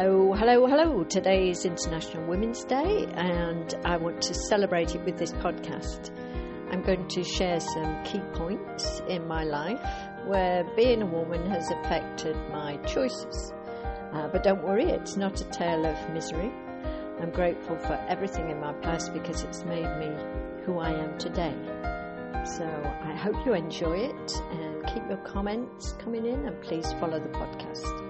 Hello, hello, hello. Today is International Women's Day, and I want to celebrate it with this podcast. I'm going to share some key points in my life where being a woman has affected my choices. Uh, but don't worry, it's not a tale of misery. I'm grateful for everything in my past because it's made me who I am today. So I hope you enjoy it and keep your comments coming in and please follow the podcast.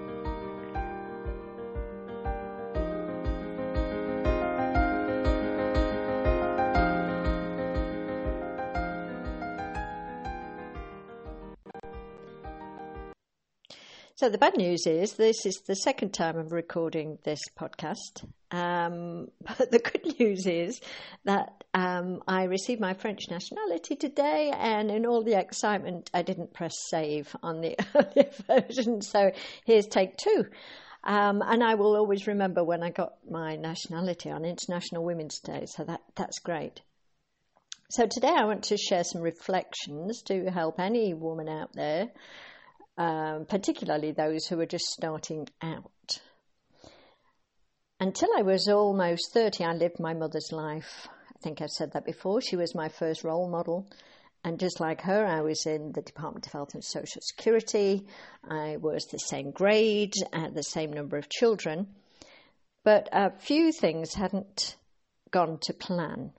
So the bad news is this is the second time I'm recording this podcast. Um, but the good news is that um, I received my French nationality today, and in all the excitement, I didn't press save on the earlier version. So here's take two. Um, and I will always remember when I got my nationality on International Women's Day. So that that's great. So today I want to share some reflections to help any woman out there um, particularly those who were just starting out. Until I was almost 30, I lived my mother's life. I think I've said that before. She was my first role model. And just like her, I was in the Department of Health and Social Security. I was the same grade, had the same number of children. But a few things hadn't gone to plan.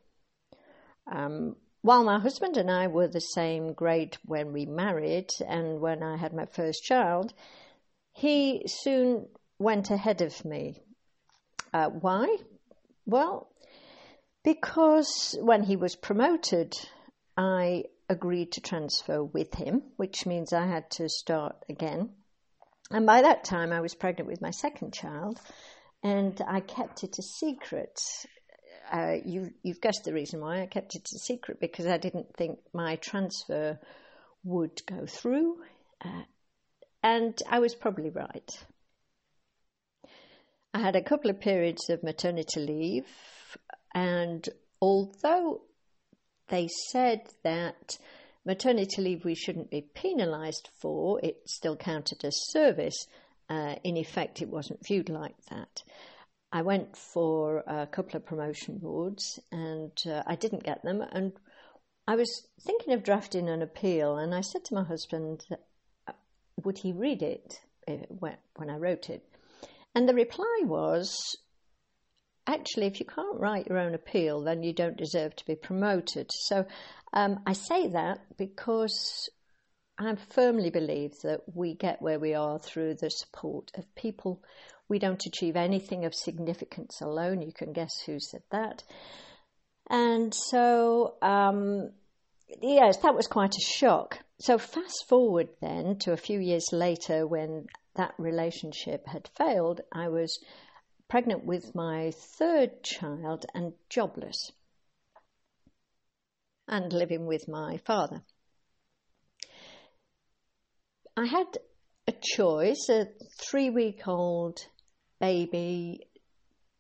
Um, while my husband and I were the same grade when we married and when I had my first child, he soon went ahead of me. Uh, why? Well, because when he was promoted, I agreed to transfer with him, which means I had to start again. And by that time, I was pregnant with my second child, and I kept it a secret uh, you, you've guessed the reason why I kept it a secret because I didn't think my transfer would go through. Uh, and I was probably right. I had a couple of periods of maternity leave, and although they said that maternity leave we shouldn't be penalised for, it still counted as service. Uh, in effect, it wasn't viewed like that. I went for a couple of promotion boards and uh, I didn't get them. And I was thinking of drafting an appeal, and I said to my husband, uh, would he read it uh, when I wrote it? And the reply was, actually, if you can't write your own appeal, then you don't deserve to be promoted. So um, I say that because I firmly believe that we get where we are through the support of people we don't achieve anything of significance alone. You can guess who said that. And so, um, yes, that was quite a shock. So, fast forward then to a few years later when that relationship had failed, I was pregnant with my third child and jobless and living with my father. I had a choice a three week old baby,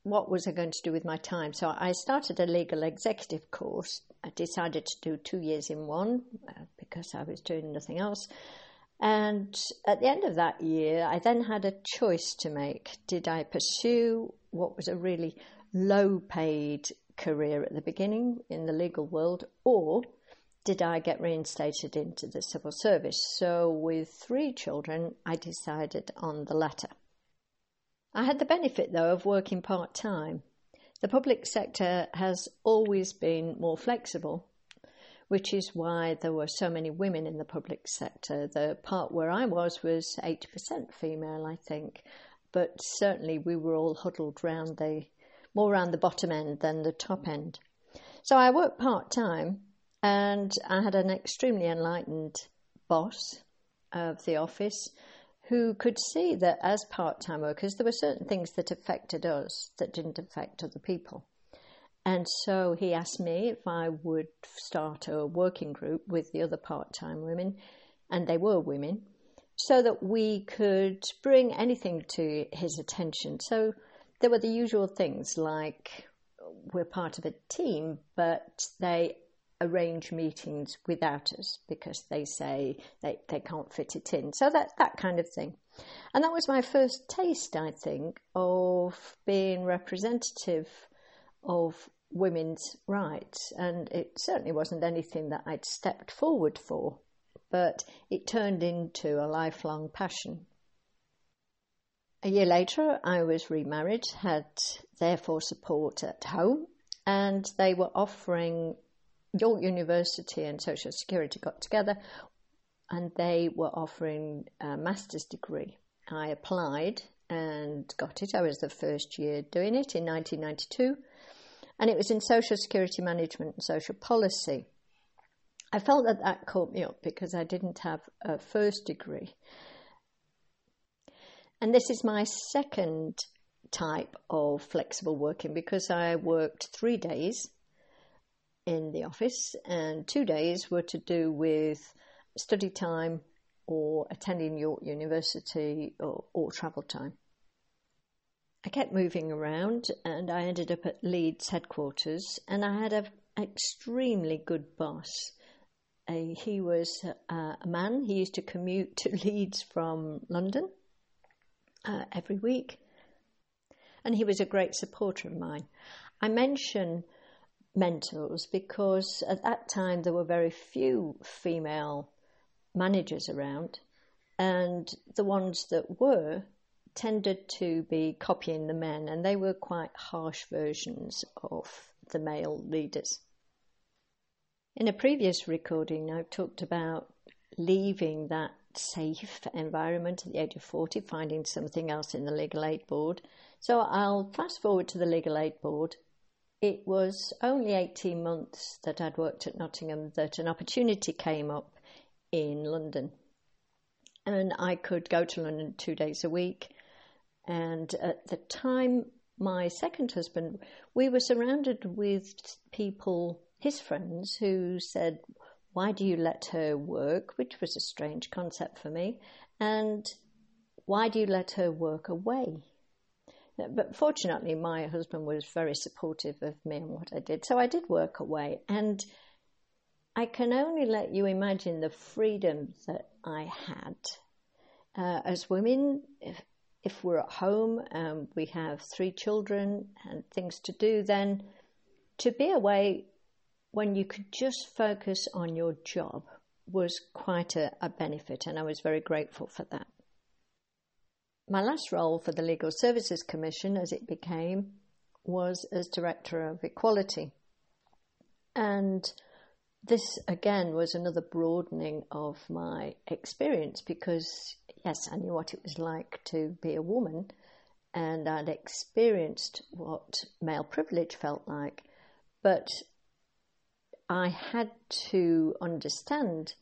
what was I going to do with my time? So I started a legal executive course. I decided to do two years in one uh, because I was doing nothing else. And at the end of that year, I then had a choice to make. Did I pursue what was a really low paid career at the beginning in the legal world, or did I get reinstated into the civil service? So, with three children, I decided on the latter. I had the benefit, though, of working part time. The public sector has always been more flexible, which is why there were so many women in the public sector. The part where I was was 80% female, I think, but certainly we were all huddled round the more around the bottom end than the top end. So I worked part time and I had an extremely enlightened boss of the office who could see that as part time workers, there were certain things that affected us that didn't affect other people. And so he asked me if I would start a working group with the other part time women, and they were women, so that we could bring anything to his attention. So there were the usual things like we're part of a team, but they arrange meetings without us because they say they, they can't fit it in. So that, that kind of thing. And that was my first taste, I think, of being representative of women's rights. And it certainly wasn't anything that I'd stepped forward for, but it turned into a lifelong passion. A year later, I was remarried, had therefore support at home, and they were offering York University and Social Security got together and they were offering a master's degree. I applied and got it. I was the first year doing it in 1992, and it was in Social Security Management and Social Policy. I felt that that caught me up because I didn't have a first degree. And this is my second type of flexible working because I worked three days in the office and two days were to do with study time or attending York University or, or travel time. I kept moving around and I ended up at Leeds headquarters and I had an extremely good boss. Uh, he was uh, a man, he used to commute to Leeds from London uh, every week. And he was a great supporter of mine. I mention mentors because at that time there were very few female managers around, and the ones that were tended to be copying the men, and they were quite harsh versions of the male leaders. In a previous recording, I've talked about leaving that safe environment at the age of 40, finding something else in the Legal Aid Board. So I'll fast forward to the Legal Aid Board. It was only 18 months that I'd worked at Nottingham that an opportunity came up in London. And I could go to London two days a week. And at the time, my second husband, we were surrounded with people, his friends, who said, why do you let her work? Which was a strange concept for me. And why do you let her work away? But fortunately, my husband was very supportive of me and what I did. So I did work away. And I can only let you imagine the freedom that I had. Uh, as women, if, if we're at home and we have three children and things to do, then to be away when you could just focus on your job was quite a, a benefit, and I was very grateful for that. My last role for the Legal Services Commission, as it became, was as Director of Equality. And this again was another broadening of my experience because, yes, I knew what it was like to be a woman and I'd experienced what male privilege felt like. But I had to understand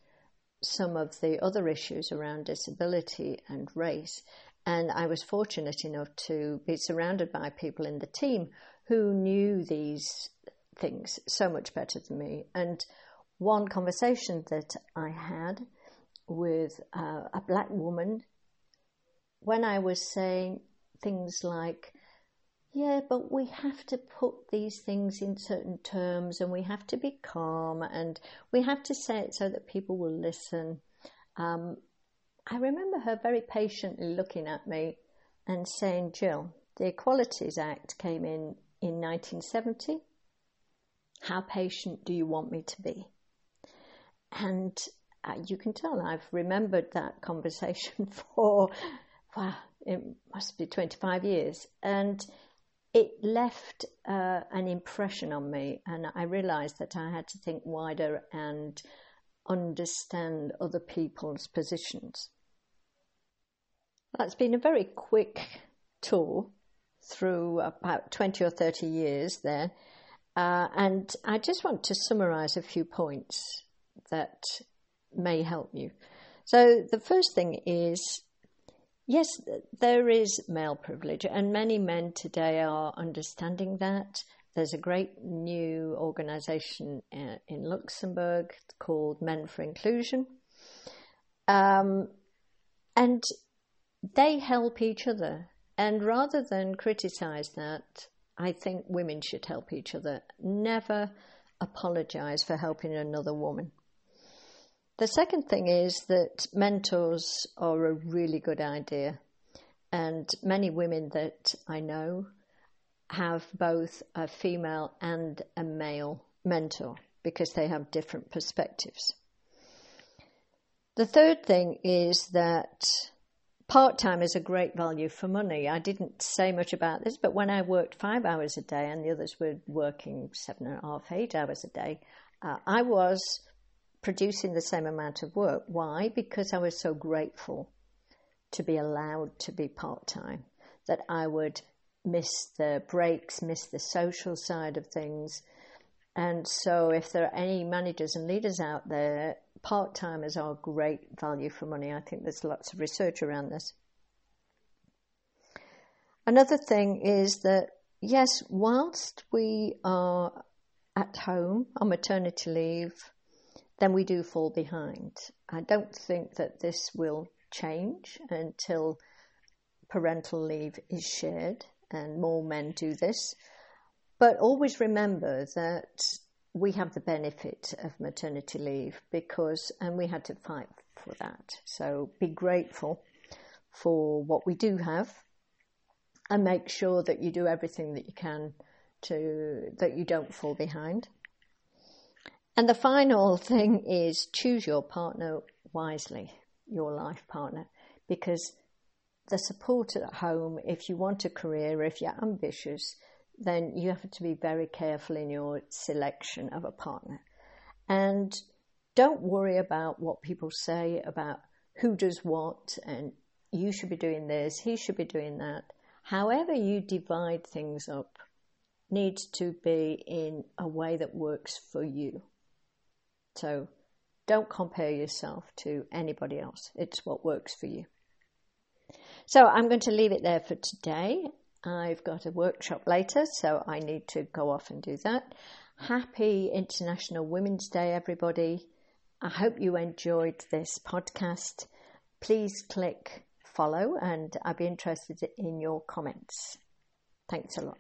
some of the other issues around disability and race. And I was fortunate enough to be surrounded by people in the team who knew these things so much better than me. And one conversation that I had with uh, a black woman when I was saying things like, yeah, but we have to put these things in certain terms and we have to be calm and we have to say it so that people will listen. Um, I remember her very patiently looking at me and saying, Jill, the Equalities Act came in in 1970. How patient do you want me to be? And uh, you can tell I've remembered that conversation for, wow, it must be 25 years. And it left uh, an impression on me, and I realized that I had to think wider and understand other people's positions. That's been a very quick tour through about 20 or 30 years there, uh, and I just want to summarize a few points that may help you. So, the first thing is Yes, there is male privilege, and many men today are understanding that. There's a great new organisation uh, in Luxembourg called Men for Inclusion. Um, and they help each other. And rather than criticise that, I think women should help each other. Never apologize for helping another woman. The second thing is that mentors are a really good idea. And many women that I know have both a female and a male mentor because they have different perspectives. The third thing is that part time is a great value for money. I didn't say much about this, but when I worked five hours a day and the others were working seven and a half, eight hours a day, uh, I was producing the same amount of work. Why? Because I was so grateful to be allowed to be part time that I would miss the breaks, miss the social side of things. And so, if there are any managers and leaders out there, part timers are great value for money. I think there's lots of research around this. Another thing is that, yes, whilst we are at home on maternity leave, then we do fall behind. I don't think that this will change until parental leave is shared and more men do this. But always remember that we have the benefit of maternity leave because, and we had to fight for that. So be grateful for what we do have and make sure that you do everything that you can to, that you don't fall behind. And the final thing is choose your partner wisely, your life partner, because the support at home, if you want a career, if you're ambitious, then you have to be very careful in your selection of a partner. And don't worry about what people say about who does what and you should be doing this, he should be doing that. However, you divide things up needs to be in a way that works for you. So don't compare yourself to anybody else. It's what works for you. So I'm going to leave it there for today. I've got a workshop later, so I need to go off and do that. Happy International Women's Day, everybody. I hope you enjoyed this podcast. Please click follow, and I'd be interested in your comments. Thanks a lot.